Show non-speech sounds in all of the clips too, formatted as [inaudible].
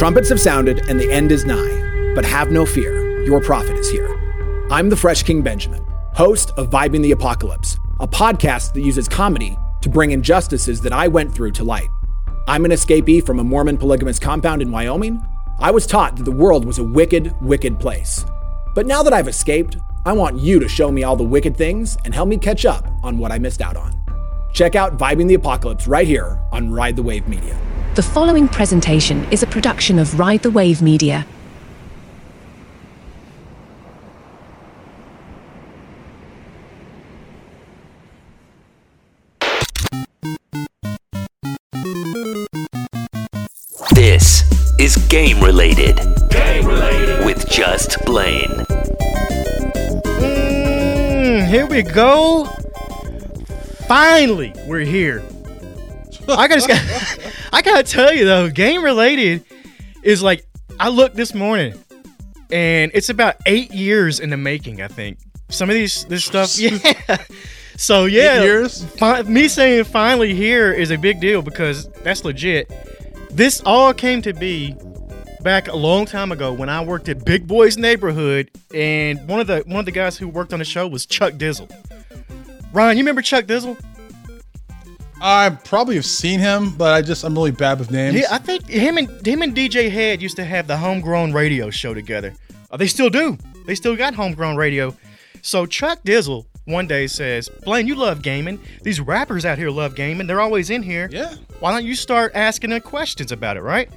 Trumpets have sounded and the end is nigh, but have no fear, your prophet is here. I'm the Fresh King Benjamin, host of Vibing the Apocalypse, a podcast that uses comedy to bring injustices that I went through to light. I'm an escapee from a Mormon polygamous compound in Wyoming. I was taught that the world was a wicked, wicked place. But now that I've escaped, I want you to show me all the wicked things and help me catch up on what I missed out on. Check out Vibing the Apocalypse right here on Ride the Wave Media. The following presentation is a production of Ride the Wave Media. This is Game Related. Game Related. With Just Blane. Mm, here we go. Finally, we're here. I gotta, [laughs] I gotta tell you though, game related is like I looked this morning, and it's about eight years in the making. I think some of these this stuff, [laughs] yeah. So yeah, Eight years? fi- me saying finally here is a big deal because that's legit. This all came to be back a long time ago when I worked at Big Boy's Neighborhood, and one of the one of the guys who worked on the show was Chuck Dizzle. Ryan, you remember Chuck Dizzle? I probably have seen him, but I just I'm really bad with names. Yeah, I think him and him and DJ Head used to have the homegrown radio show together. Uh, they still do. They still got homegrown radio. So Chuck Dizzle one day says, "Blane, you love gaming. These rappers out here love gaming. They're always in here. Yeah. Why don't you start asking them questions about it, right?"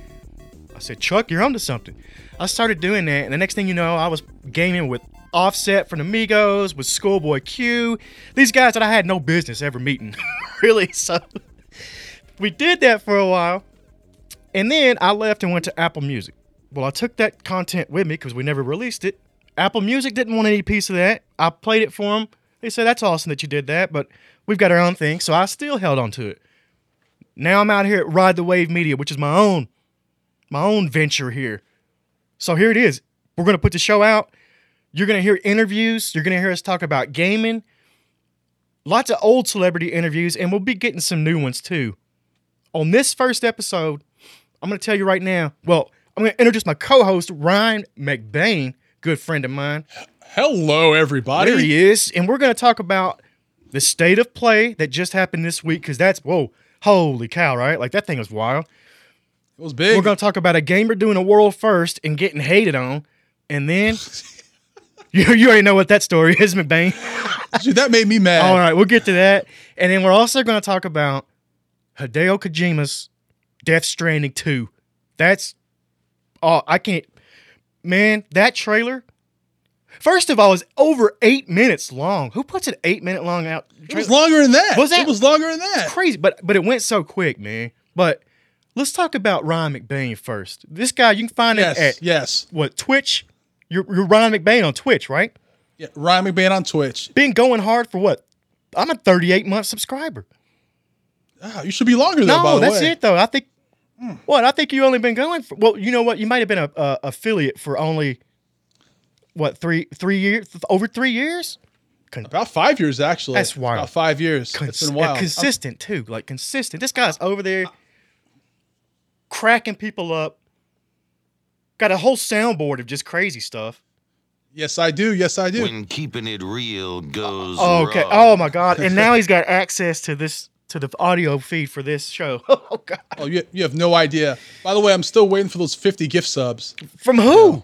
I said, "Chuck, you're onto something." I started doing that, and the next thing you know, I was gaming with Offset from Migos with Schoolboy Q, these guys that I had no business ever meeting, [laughs] really. So we did that for a while. And then I left and went to Apple Music. Well, I took that content with me because we never released it. Apple Music didn't want any piece of that. I played it for them. They said, that's awesome that you did that, but we've got our own thing. So I still held on to it. Now I'm out here at Ride the Wave Media, which is my own, my own venture here. So here it is. We're going to put the show out. You're going to hear interviews. You're going to hear us talk about gaming. Lots of old celebrity interviews, and we'll be getting some new ones too on this first episode, I'm going to tell you right now. Well, I'm going to introduce my co-host Ryan McBain, good friend of mine. Hello, everybody. There he is, and we're going to talk about the state of play that just happened this week because that's whoa, holy cow, right? Like that thing was wild. It was big. We're going to talk about a gamer doing a world first and getting hated on, and then [laughs] you, you already know what that story [laughs] is, McBain. Dude, that made me mad. All right, we'll get to that, and then we're also going to talk about Hideo Kojima's Death Stranding 2. That's oh, I can't man, that trailer. First of all, is over eight minutes long. Who puts an eight minute long out? It was longer than that. Was that- It was longer than that. crazy, but but it went so quick, man. But let's talk about Ryan McBain first. This guy, you can find Yes, it at yes. what Twitch. You're, you're Ryan McBain on Twitch, right? Yeah, Ryan McBain on Twitch. Been going hard for what? I'm a 38 month subscriber. Ah, you should be longer by No, that's way. Hmm. it though. I think what I think you only been going for. Well, you know what? You might have been a, a affiliate for only what three three years over three years. About five years actually. That's wild. About five years. Cons- it's been wild. consistent too, like consistent. This guy's over there cracking people up. Got a whole soundboard of just crazy stuff. yes, I do. Yes, I do. when keeping it real goes Oh, okay. wrong. Oh my god! And now he's got access to this to the audio feed for this show. [laughs] Oh god! oh, you, you have no idea. By the way, I'm still waiting for those 50 gift subs From who?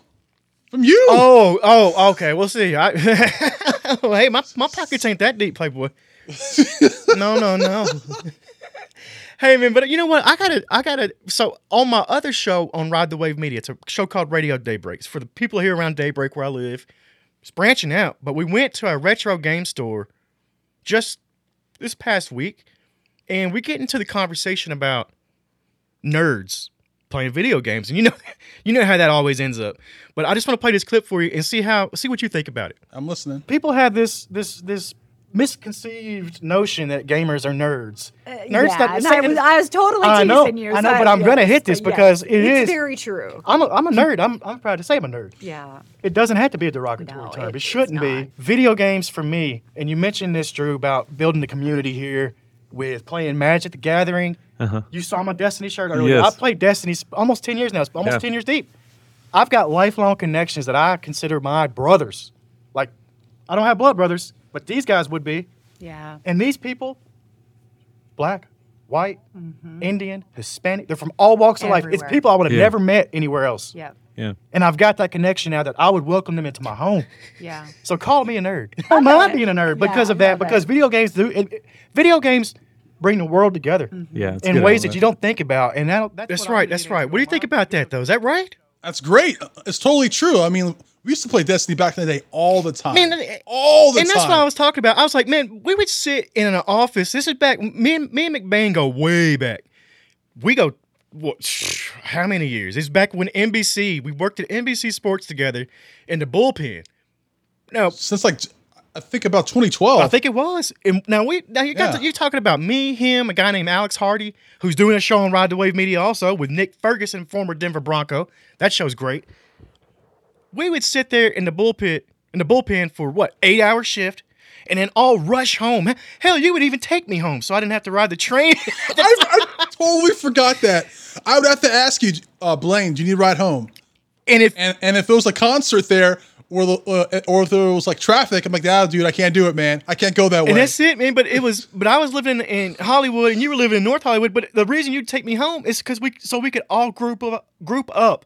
from you. Oh, oh, okay. We'll see. I, [laughs] hey, my, my pockets ain't that deep, Playboy. [laughs] no, no, no. Hey, man, but you know what? I gotta, I gotta. So on my other show on Ride the Wave Media, it's a show called Radio Daybreaks for the people here around Daybreak where I live. It's branching out, but we went to a retro game store just this past week, and we get into the conversation about nerds playing video games, and you know, [laughs] you know how that always ends up. But I just want to play this clip for you and see how see what you think about it. I'm listening. People have this this this misconceived notion that gamers are nerds. nerds Uh, yeah, and I was, I was totally I teasing know, you. I know, so but I'm gonna hit this but because yes, it it's is- very true. I'm a, I'm a nerd. I'm I'm proud to say I'm a nerd. Yeah. It doesn't have to be a derogatory No, term. it- It, shouldn't be. Video games for me, and you mentioned this, Drew, about building the community here. with playing Magic the Gathering. Uh-huh. You saw my Destiny shirt earlier. Yes. I played Destiny almost 10 years now. It's almost Yeah. 10 years deep. I've got lifelong connections that I consider my brothers. Like, I don't have blood brothers, but these guys would be. Yeah. And these people, black, white, Indian, Hispanic, they're from all walks of life. It's people I would have Yeah. never met anywhere else. Yep. Yeah. And I've got that connection now that I would welcome them into my home. Yeah. So call me a nerd. I don't mind being a nerd Yeah, because of that. Because it. video games do. It, it- video games bring the world together Yeah. in ways outlet. that you don't think about. And that, that's That's right. That's right. What do you think about that, though? Is that right? That's great. It's totally true. I mean, we used to play Destiny back in the day all the time. Man, all the and time. And that's what I was talking about. I was like, man, we would sit in an office. This is back. Me and me and McBain go way back. We go what? [sighs] How many years? It's back when NBC. We worked at NBC Sports together in the bullpen. Now, Since like I think about 2012. I think it was. And now we now you got Yeah. to, you're talking about me, him, a guy named Alex Hardy, who's doing a show on Ride the Wave Media also with Nick Ferguson, former Denver Bronco. That show's great. We would sit there in the bullpit in the bullpen for what eight hour shift, and then all rush home. Hell, you would even take me home, so I didn't have to ride the train. [laughs] I, I totally forgot that. I would have to ask you, uh, Blane, do you need a ride home? and if And and if it was a concert there, or the uh, or if there was like traffic, I'm like, ah, dude, I can't do it, man. I can't go that way. And that's it, man. But it was, but I was living in Hollywood, and you were living in North Hollywood. But the reason you'd take me home is because we, so we could all group up, group up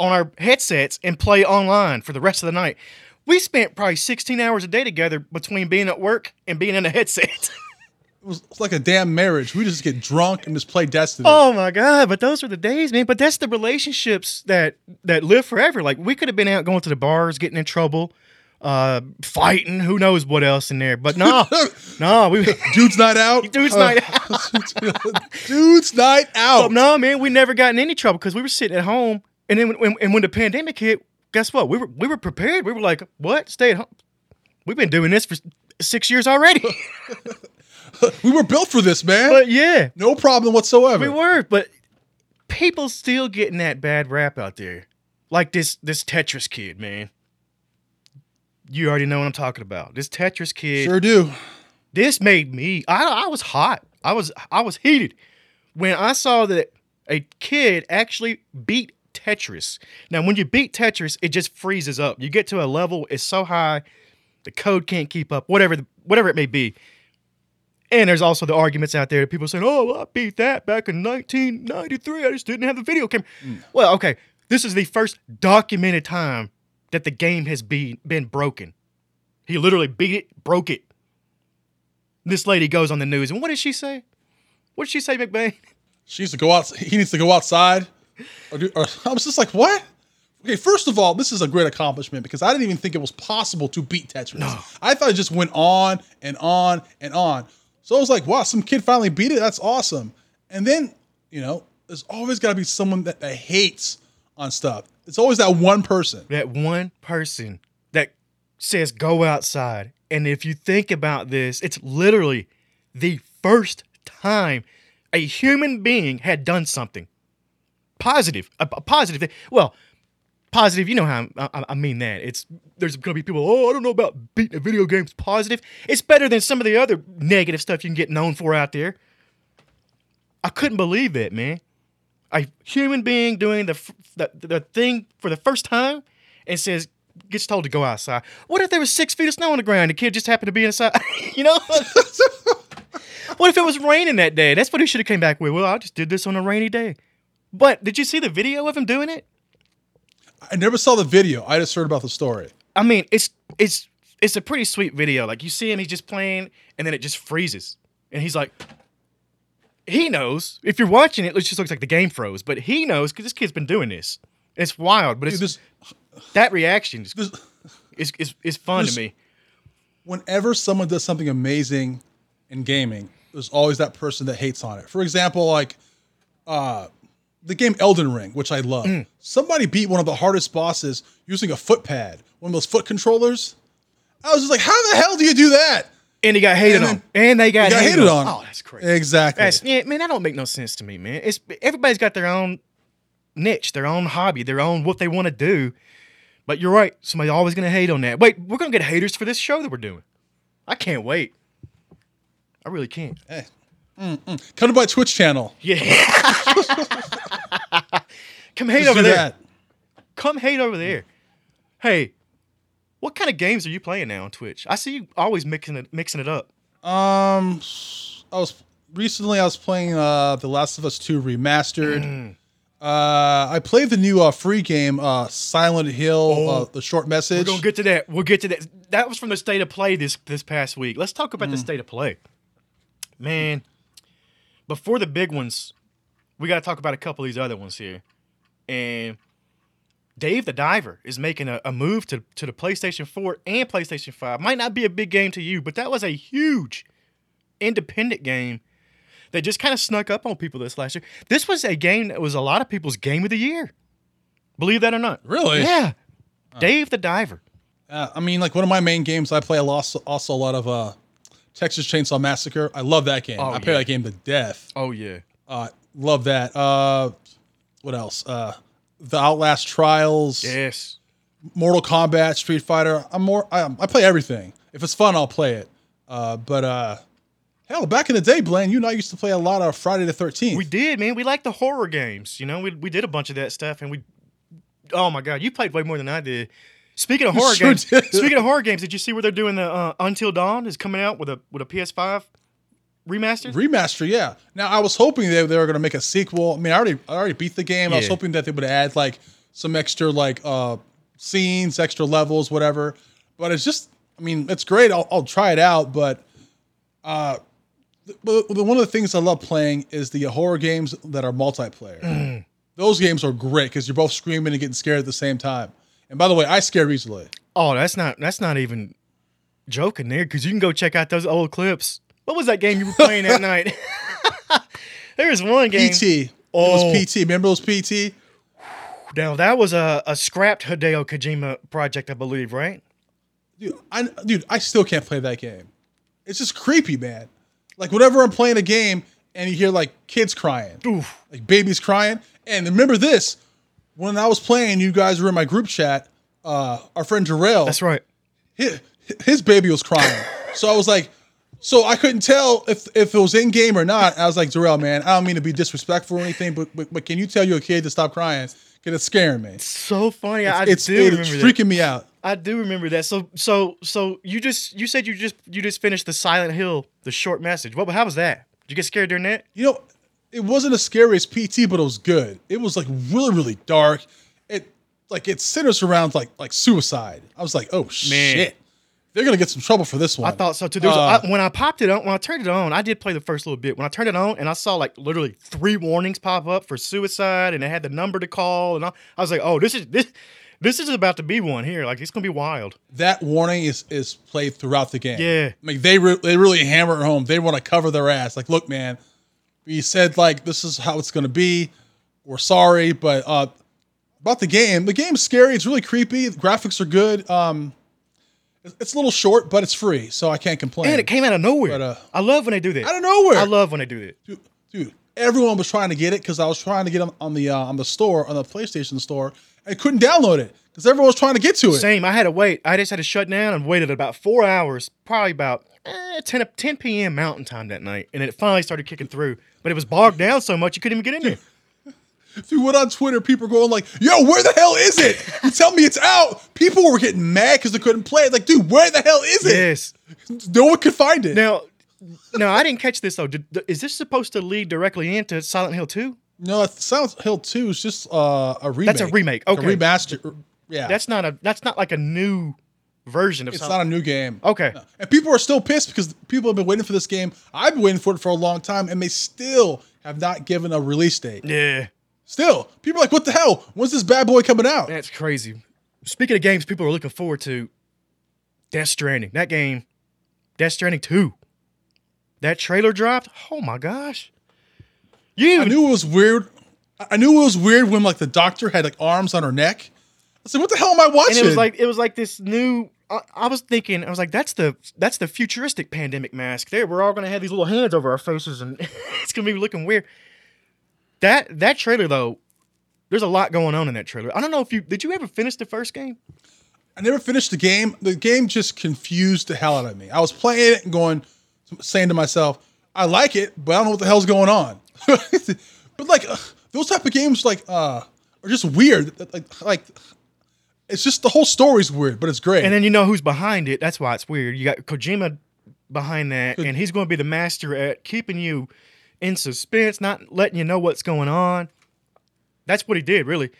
on our headsets and play online for the rest of the night. We spent probably 16 hours a day together between being at work and being in a headset. [laughs] it was like a damn marriage. We just get drunk and just play Destiny. oh my god! But those were the days, man. But that's the relationships that that live forever. Like we could have been out going to the bars, getting in trouble, uh, fighting. Who knows what else in there? But no, [laughs] no, we. Dude's night out. [laughs] Dude's Uh, night out. Dude's night out. But no, man, we never got in any trouble because we were sitting at home, and then when, and when the pandemic hit, guess what? We were we were prepared. We were like, "What? Stay at home." We've been doing this for six years already. [laughs] We were built for this, man. but yeah, no problem whatsoever. we were. But people still getting that bad rap out there, like this this Tetris kid, man. You already know what I'm talking about. This Tetris kid. Sure do. this made me I, I was hot i was i was heated when i saw that a kid actually beat tetris now when you beat tetris it just freezes up you get to a level it's so high the code can't keep up whatever the, whatever it may be and there's also the arguments out there that people saying oh well, i beat that back in 1993 i just didn't have the video camera mm. well okay this is the first documented time that the game has been been broken he literally beat it broke it this lady goes on the news, and what did she say? What did she say, McBain? She needs to go out. He needs to go outside. Or do, or, I was just like, what? Okay, first of all, this is a great accomplishment because I didn't even think it was possible to beat Tetris. I thought it just went on and on and on. So I was like, wow, some kid finally beat it. That's awesome. And then, you know, there's always got to be someone that, that hates on stuff. It's always that one person. That one person that says go outside. And if you think about this, it's literally the first time a human being had done something positive, a, a positive thing. Well, positive, you know how I, I- mean that. It's there's gonna be people. Oh, I don't know about beating a video game's positive. It's better than some of the other negative stuff you can get known for out there. I couldn't believe that, man. A human being doing the the, the thing for the first time and says gets told to go outside. What if there was six feet of snow on the ground? The kid just happened to be inside. [laughs] you know. [laughs] what if it was raining that day? That's what he should have came back with. Well, I just did this on a rainy day. But did you see the video of him doing it? I never saw the video. I just heard about the story. I mean, it's it's it's a pretty sweet video. Like you see him, he's just playing, and then it just freezes, and he's like, he knows. If you're watching it, it just looks like the game froze, but he knows because this kid's been doing this. It's wild, but it's Dude, this, that reaction is this, is, is, is fun There's- to me. whenever someone does something amazing in gaming, there's always that person that hates on it. For example, like uh the game Elden Ring, which I love. Mm. Somebody beat one of the hardest bosses using a foot pad, one of those foot controllers. I was just like, how the hell do you do that? And he got hated And on, then- and they got, got hated, hated on. on. Oh, that's crazy. Exactly. That's, yeah, man, that don't make no sense to me, man. It's everybody's got their own niche, their own hobby, their own what they want to do. But you're right. Somebody's always gonna hate on that. Wait, we're gonna get haters for this show that we're doing. I can't wait. I really can't. Hey, Come to my Twitch channel. Yeah. [laughs] Come hate Just over there. that. Come hate over there. Hey, what kind of games are you playing now on Twitch? I see you always mixing it mixing it up. Um, I was recently I was playing uh The Last of Us Two remastered. Mm. Uh, I played the new uh, free game, uh, Silent Hill, uh, the short We're message. gonna get to that. We'll get to that. That was from the state of play this this past week. Let's talk about the Mm. state of play. Man, before the big ones, we got to talk about a couple of these other ones here. And Dave the Diver is making a, a move to, to the PlayStation 4 and PlayStation 5. Might not be a big game to you, but that was a huge independent game that just kind of snuck up on people this last year. This was a game that was a lot of people's game of the year. Believe that or not. Really? Yeah. Dave the Diver. Uh, I mean, like one of my main games, I play a lot, also a lot of uh, Texas Chainsaw Massacre. I love that game. Oh, I play yeah. that game to death. Oh yeah. Uh, love that. Uh, what else? Uh, the Outlast Trials, Yes. Mortal Kombat, Street Fighter. I'm more. I, I play everything. If it's fun, I'll play it. Uh, but uh, hell, back in the day, Blane, you and I used to play a lot of Friday the Thirteenth. We did, man. We like the horror games. You know, we we did a bunch of that stuff, and we. Oh my god, you played way more than I did. Speaking of horror sure games, did. speaking of horror games, did you see where they're doing the uh, Until Dawn is coming out with a with a PS5 remaster? Remaster, yeah. Now I was hoping they, they were gonna make a sequel. I mean, I already I already beat the game. I was hoping that they would add like some extra like uh scenes, extra levels, whatever. But it's just, I mean, it's great. I'll, I'll try it out. But uh, the, the, one of the things I love playing is the horror games that are multiplayer. Mm. Those games are great because you're both screaming and getting scared at the same time. And by the way, I scare easily. oh, that's not that's not even joking there because you can go check out those old clips. What was that game you were playing that [laughs] night? [laughs] there was one game. PT. Oh, It Oh. was PT. Remember those PT? Now that was a, a scrapped Hideo Kojima project, I believe, right? dude, I dude, I still can't play that game. It's just creepy, man. Like whenever I'm playing a game and you hear like kids crying, Oof. like babies crying, and remember this, when I was playing, you guys were in my group chat. Uh, our friend Jarrell, That's right. his, his baby was crying, so I was like, so I couldn't tell if if it was in game or not. I was like, Jarrell, man, I don't mean to be disrespectful or anything, but but, but can you tell your kid to stop crying? Cause it's scaring me. So funny. I It's do it's remember that. freaking me out. I do remember that. So so so you just you said you just you just finished the Silent Hill, the short message. What how was that? Did you get scared during that? you know, it wasn't as scary as PT, but it was good. It was like really, really dark. It like it centers around like like suicide. I was like, oh shit, they're gonna get some trouble for this one. I thought so too. There was, Uh, I, when I popped it on, when I turned it on, I did play the first little bit. When I turned it on, and I saw like literally three warnings pop up for suicide, and it had the number to call, and I, I was like, oh, this is this this is about to be one here. Like it's gonna be wild. that warning is is played throughout the game. Yeah. like they re- they really hammer it home. They want to cover their ass. Like, look, man, we said like this is how it's gonna be. We're sorry, but uh, about the game, the game's scary. It's really creepy. The graphics are good. Um, it's- it's a little short, but it's free, so I can't complain. And it came out of nowhere. But, uh, I love when they do that. out of nowhere. I love when they do that. dude, dude, everyone was trying to get it because I was trying to get on, on the uh, on the store on the PlayStation store and couldn't download it because everyone was trying to get to it. Same. I had to wait. I just had to shut down and waited about four hours, probably about eh, 10, 10 p.m. Mountain Time that night. And it finally started kicking through. But it was bogged down so much you couldn't even get in there. [laughs] Dude, went on Twitter, people were going like, "Yo, where the hell is it? You tell me it's out." People were getting mad because they couldn't play it. Like, dude, where the hell is it? yes. No one could find it. Now, now I didn't catch this though. Did, is this supposed to lead directly into Silent Hill 2? no, Silent Hill Two is just uh, a remake. That's a remake, okay. a remaster. Yeah, That's not a. That's not like a new version of. it's Silent- not a new game. Okay. And people are still pissed because people have been waiting for this game. I've been waiting for it for a long time, and they still have not given a release date. Yeah, Still, people are like, "What the hell? When's this bad boy coming out?" that's crazy. Speaking of games, people are looking forward to Death Stranding. That game, Death Stranding 2. That trailer dropped. Oh my gosh. You I knew it was weird. I knew it was weird when like the doctor had like arms on her neck. I said, "What the hell am I watching?" and it was like it was like this new I, I was thinking I was like that's the that's the futuristic pandemic mask. There we're all going to have these little hands over our faces and [laughs] it's going to be looking weird. That that trailer though there's a lot going on in that trailer. I don't know if you did you ever finish the first game? I never finished the game. The game just confused the hell out of me. I was playing it and going, saying to myself, I like it, but I don't know what the hell's going on. [laughs] but like uh, those type of games, like uh, are just weird. Like like it's just the whole story's weird, but it's great. And then you know who's behind it. That's why it's weird. You got Kojima behind that, and he's going to be the master at keeping you in suspense, not letting you know what's going on. That's what he did, really.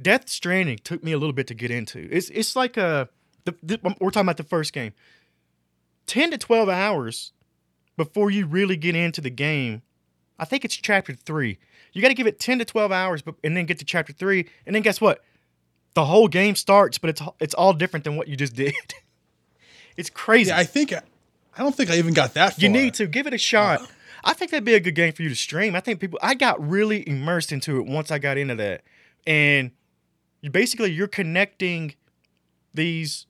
Death Stranding took me a little bit to get into. It's it's like a the, the, we're talking about the first game. Ten to twelve hours before you really get into the game. I think it's chapter three. You got to give it ten to twelve hours, but, and then get to chapter three, and then guess what? The whole game starts, but it's it's all different than what you just [laughs] did. it's crazy. Yeah, I think I don't think I even got that far. You need to give it a shot. Uh-huh. I think that'd be a good game for you to stream. I think people I got really immersed into it once I got into that. And you basically you're connecting these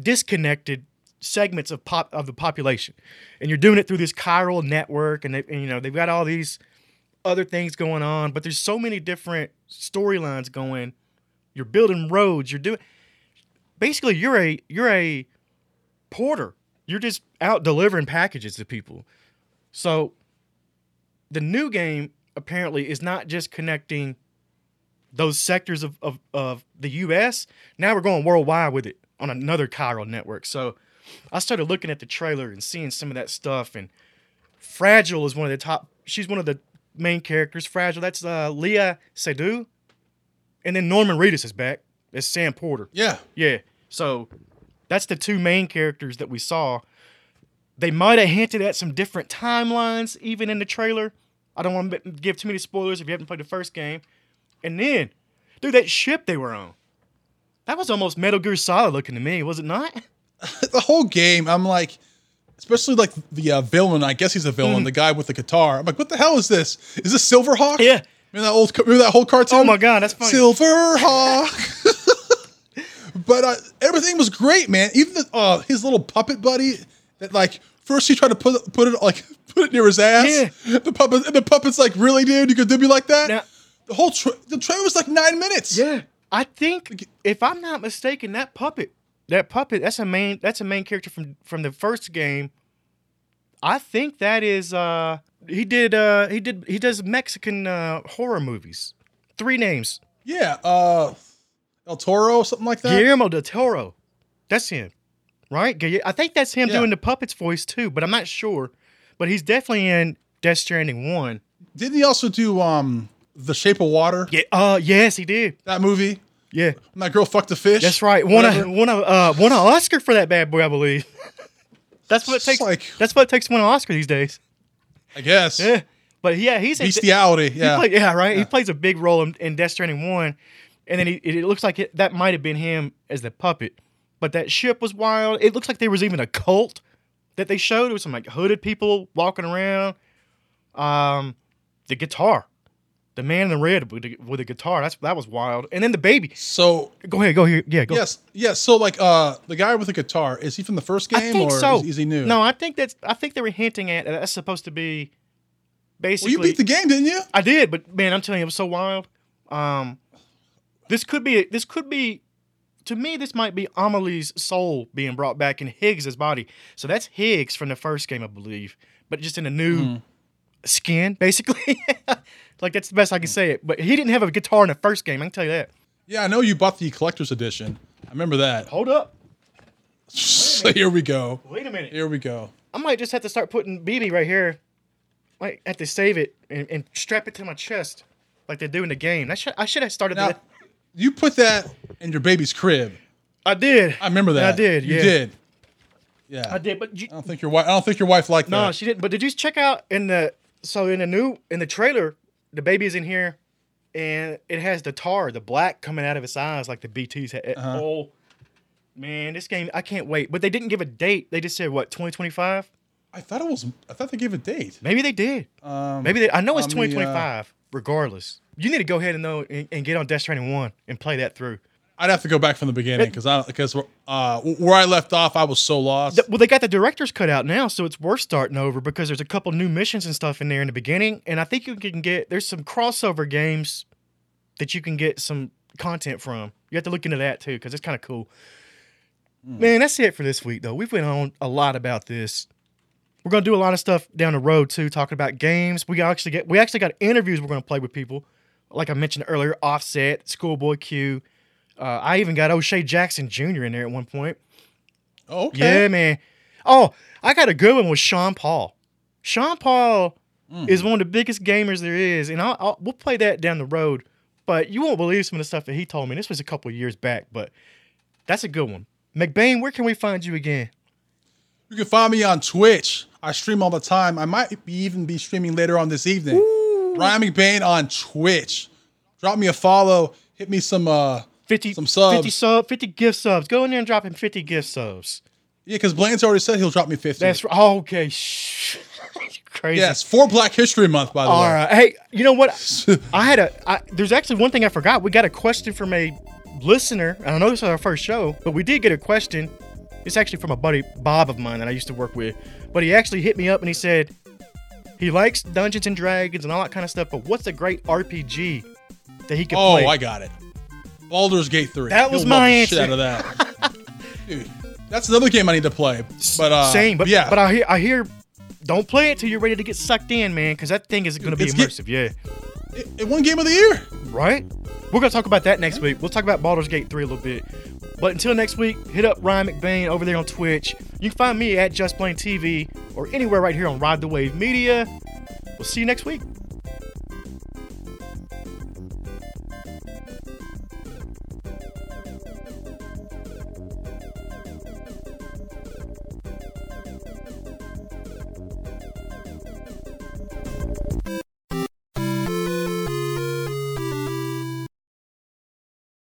disconnected segments of pop of the population. And you're doing it through this chiral network and, they, and you know, they've got all these other things going on, but there's so many different storylines going. You're building roads, you're doing basically you're a you're a porter. You're just out delivering packages to people. So the new game apparently is not just connecting those sectors of, of, of the US. Now we're going worldwide with it on another chiral network. So I started looking at the trailer and seeing some of that stuff. And Fragile is one of the top. She's one of the main characters. Fragile. That's uh, Léa Seydoux. And then Norman Reedus is back as Sam Porter. Yeah. Yeah. So that's the two main characters that we saw. They might have hinted at some different timelines even in the trailer. I don't want to give too many spoilers if you haven't played the first game. And then, dude, that ship they were on. That was almost Metal Gear Solid looking to me, was it not? [laughs] the whole game, I'm like, especially like the uh, villain. I guess he's a villain, Mm. the guy with the guitar. I'm like, what the hell is this? Is this Silverhawk? Yeah. Remember that old? Remember that whole cartoon? Oh my god, that's funny. Silverhawk. [laughs] [laughs] but uh, everything was great, man. Even the, uh, his little puppet buddy that like first he tried to put put it like [laughs] put it near his ass. Yeah. The puppet and the puppet's like, really, dude? You could do me like that? Now- the whole tra- the trailer was like nine minutes. Yeah, I think if I'm not mistaken, that puppet, that puppet, that's a main, that's a main character from from the first game. I think that is uh he did uh he did he does Mexican uh horror movies. Three names. Yeah. Uh, El Toro, something like that. Guillermo del Toro. That's him. Right? I think that's him Yeah. doing the puppet's voice too, but I'm not sure. But he's definitely in Death Stranding 1. Didn't he also do um The Shape of Water? Yeah, uh yes, he did. That movie. Yeah. And that girl fucked a fish. That's right. Won a won a uh, won an Oscar for that bad boy, I believe. [laughs] that's what it takes. like- that's what it takes to win an Oscar these days. I guess. Yeah, but yeah, he's Bestiality. He Yeah. played, yeah, right. He plays a big role in, in Death Stranding one, and then he, it, it looks like it, that might have been him as the puppet. But that ship was wild. It looks like there was even a cult that they showed. It was some like hooded people walking around. Um, the guitar, the man in the red with the, with the guitar. That's that was wild. And then the baby. so Go ahead, go here. Yeah, go. yes, yes. So like uh the guy with the guitar, is he from the first game I think or so. is, is he new? No, I think that's. I think they were hinting at that's supposed to be. Basically. Well, you beat the game, didn't you? I did, but man, I'm telling you, it was so wild. Um, this could be. This could be. To me, this might be Amelie's soul being brought back in Higgs's body. So that's Higgs from the first game, I believe, but just in a new Hmm. Skin, [laughs] basically. like that's the best I can say it. But he didn't have a guitar in the first game. I can tell you that. Yeah, I know you bought the collector's edition. I remember that. Hold up. [laughs] So here we go. Wait a minute. Here we go. I might just have to start putting BB right here. Like have to save it and, and strap it to my chest, like they do in the game. I should I should have started Now, that. you put that in your baby's crib. I did. I remember that. I did. You yeah. did. Yeah. I did. But you, I don't think your wife. I don't think your wife liked no, that. No, she didn't. But did you check out in the so in the new in the trailer, the baby's in here, and it has the tar, the black coming out of its eyes like the BTS had. Uh-huh. Oh man, this game I can't wait. But they didn't give a date. They just said what 2025. I thought it was. I thought they gave a date. Maybe they did. Um, Maybe they, I know it's the, uh, 2025. regardless, you need to go ahead and know and, and get on Death Stranding one and play that through. I'd have to go back from the beginning because I because uh, where I left off, I was so lost. Well, they got the director's cut out now, so it's worth starting over because there's a couple new missions and stuff in there in the beginning, and I think you can get there's some crossover games that you can get some content from. You have to look into that too because it's kind of cool. Man, that's it for this week though. We've went on a lot about this. we're gonna do a lot of stuff down the road too, talking about games. We actually get we actually got interviews we're gonna play with people, like I mentioned earlier, Offset, Schoolboy Q. Uh, I even got O'Shea Jackson Jr. in there at one point. Oh, okay. Yeah, man. Oh, I got a good one with Sean Paul. Sean Paul is one of the biggest gamers there is, and I'll, I'll, we'll play that down the road. But you won't believe some of the stuff that he told me. This was a couple years back, but that's a good one. McBain, where can we find you again? You can find me on Twitch. I stream all the time. I might be even be streaming later on this evening. Ryan McBain on Twitch. Drop me a follow. Hit me some uh 50, some subs. 50 sub, 50 gift subs. Go in there and drop him 50 gift subs. Yeah, because Blane's already said he'll drop me 50. That's right. Oh, okay. [laughs] Shh. Crazy. Yes, for Black History Month, by the All way. All right. Hey, you know what? [laughs] I had a. I, there's actually one thing I forgot. We got a question from a listener, I know this is our first show, but we did get a question. It's actually from a buddy Bob of mine that I used to work with. But he actually hit me up and he said he likes Dungeons and Dragons and all that kind of stuff. But what's a great RPG that he could Oh, play? I got it. Baldur's Gate 3. That was He'll my answer. out of that. [laughs] Dude, that's another game I need to play. But uh, Same, but yeah, but I hear I hear. Don't play it till you're ready to get sucked in, man, because that thing is going to be It's get- immersive. yeah. it, it won Game of the Year. right? We're gonna talk about that next week. We'll talk about Baldur's Gate 3 a little bit. But until next week, hit up Ryan McBain over there on Twitch. You can find me at Just Blane TV or anywhere right here on Ride the Wave Media. We'll see you next week.